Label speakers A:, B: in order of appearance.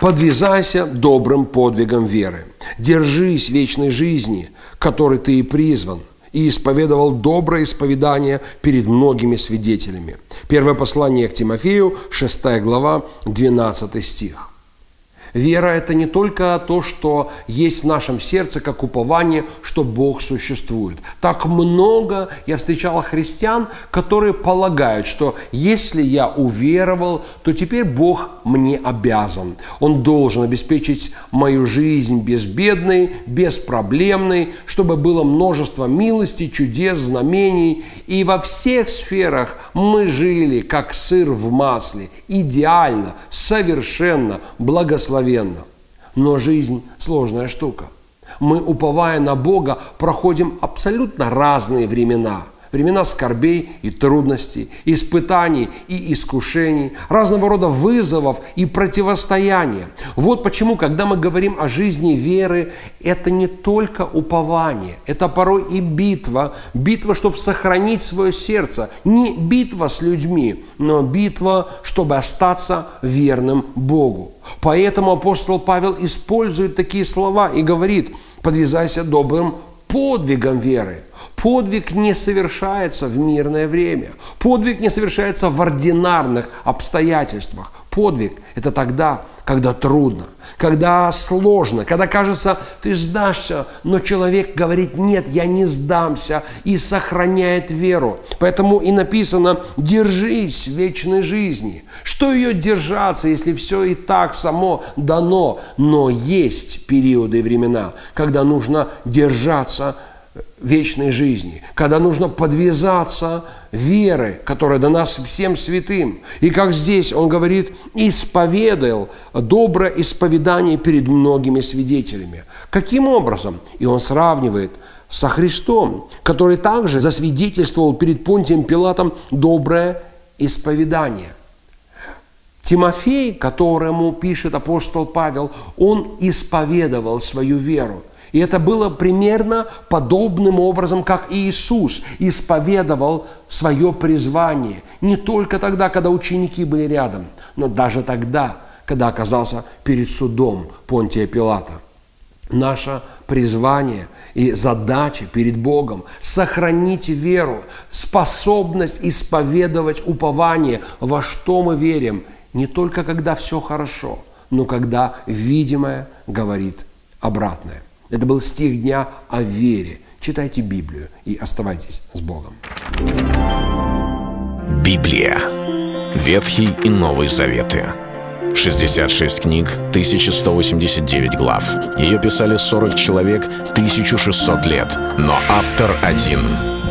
A: Подвязайся добрым подвигом веры. Держись вечной жизни, которой ты и призван, и исповедовал доброе исповедание перед многими свидетелями. Первое послание к Тимофею, 6 глава, 12 стих. Вера – это не только то, что есть в нашем сердце, как упование, что Бог существует. Так много я встречала христиан, которые полагают, что если я уверовал, то теперь Бог мне обязан. Он должен обеспечить мою жизнь безбедной, беспроблемной, чтобы было множество милости, чудес, знамений. И во всех сферах мы жили, как сыр в масле, идеально, совершенно, благословенно. Но жизнь – сложная штука. Мы, уповая на Бога, проходим абсолютно разные времена – времена скорбей и трудностей, испытаний и искушений, разного рода вызовов и противостояния. Вот почему, когда мы говорим о жизни веры, это не только упование, это порой и битва, битва, чтобы сохранить свое сердце, не битва с людьми, но битва, чтобы остаться верным Богу. Поэтому апостол Павел использует такие слова и говорит, подвязайся добрым подвигом веры. Подвиг не совершается в мирное время. Подвиг не совершается в ординарных обстоятельствах. Подвиг – это тогда, когда трудно, когда сложно, когда кажется, ты сдашься, но человек говорит, нет, я не сдамся и сохраняет веру. Поэтому и написано, держись вечной жизни. Что ее держаться, если все и так само дано? Но есть периоды и времена, когда нужно держаться вечной жизни, когда нужно подвязаться веры, которая дана всем святым. И как здесь он говорит, исповедал доброе исповедание перед многими свидетелями. Каким образом? И он сравнивает со Христом, который также засвидетельствовал перед Понтием Пилатом доброе исповедание. Тимофей, которому пишет апостол Павел, он исповедовал свою веру – и это было примерно подобным образом, как Иисус исповедовал свое призвание. Не только тогда, когда ученики были рядом, но даже тогда, когда оказался перед судом Понтия Пилата. Наше призвание и задача перед Богом – сохранить веру, способность исповедовать упование, во что мы верим, не только когда все хорошо, но когда видимое говорит обратное. Это был стих дня о вере. Читайте Библию и оставайтесь с Богом.
B: Библия. Ветхий и Новый Заветы. 66 книг, 1189 глав. Ее писали 40 человек, 1600 лет. Но автор один –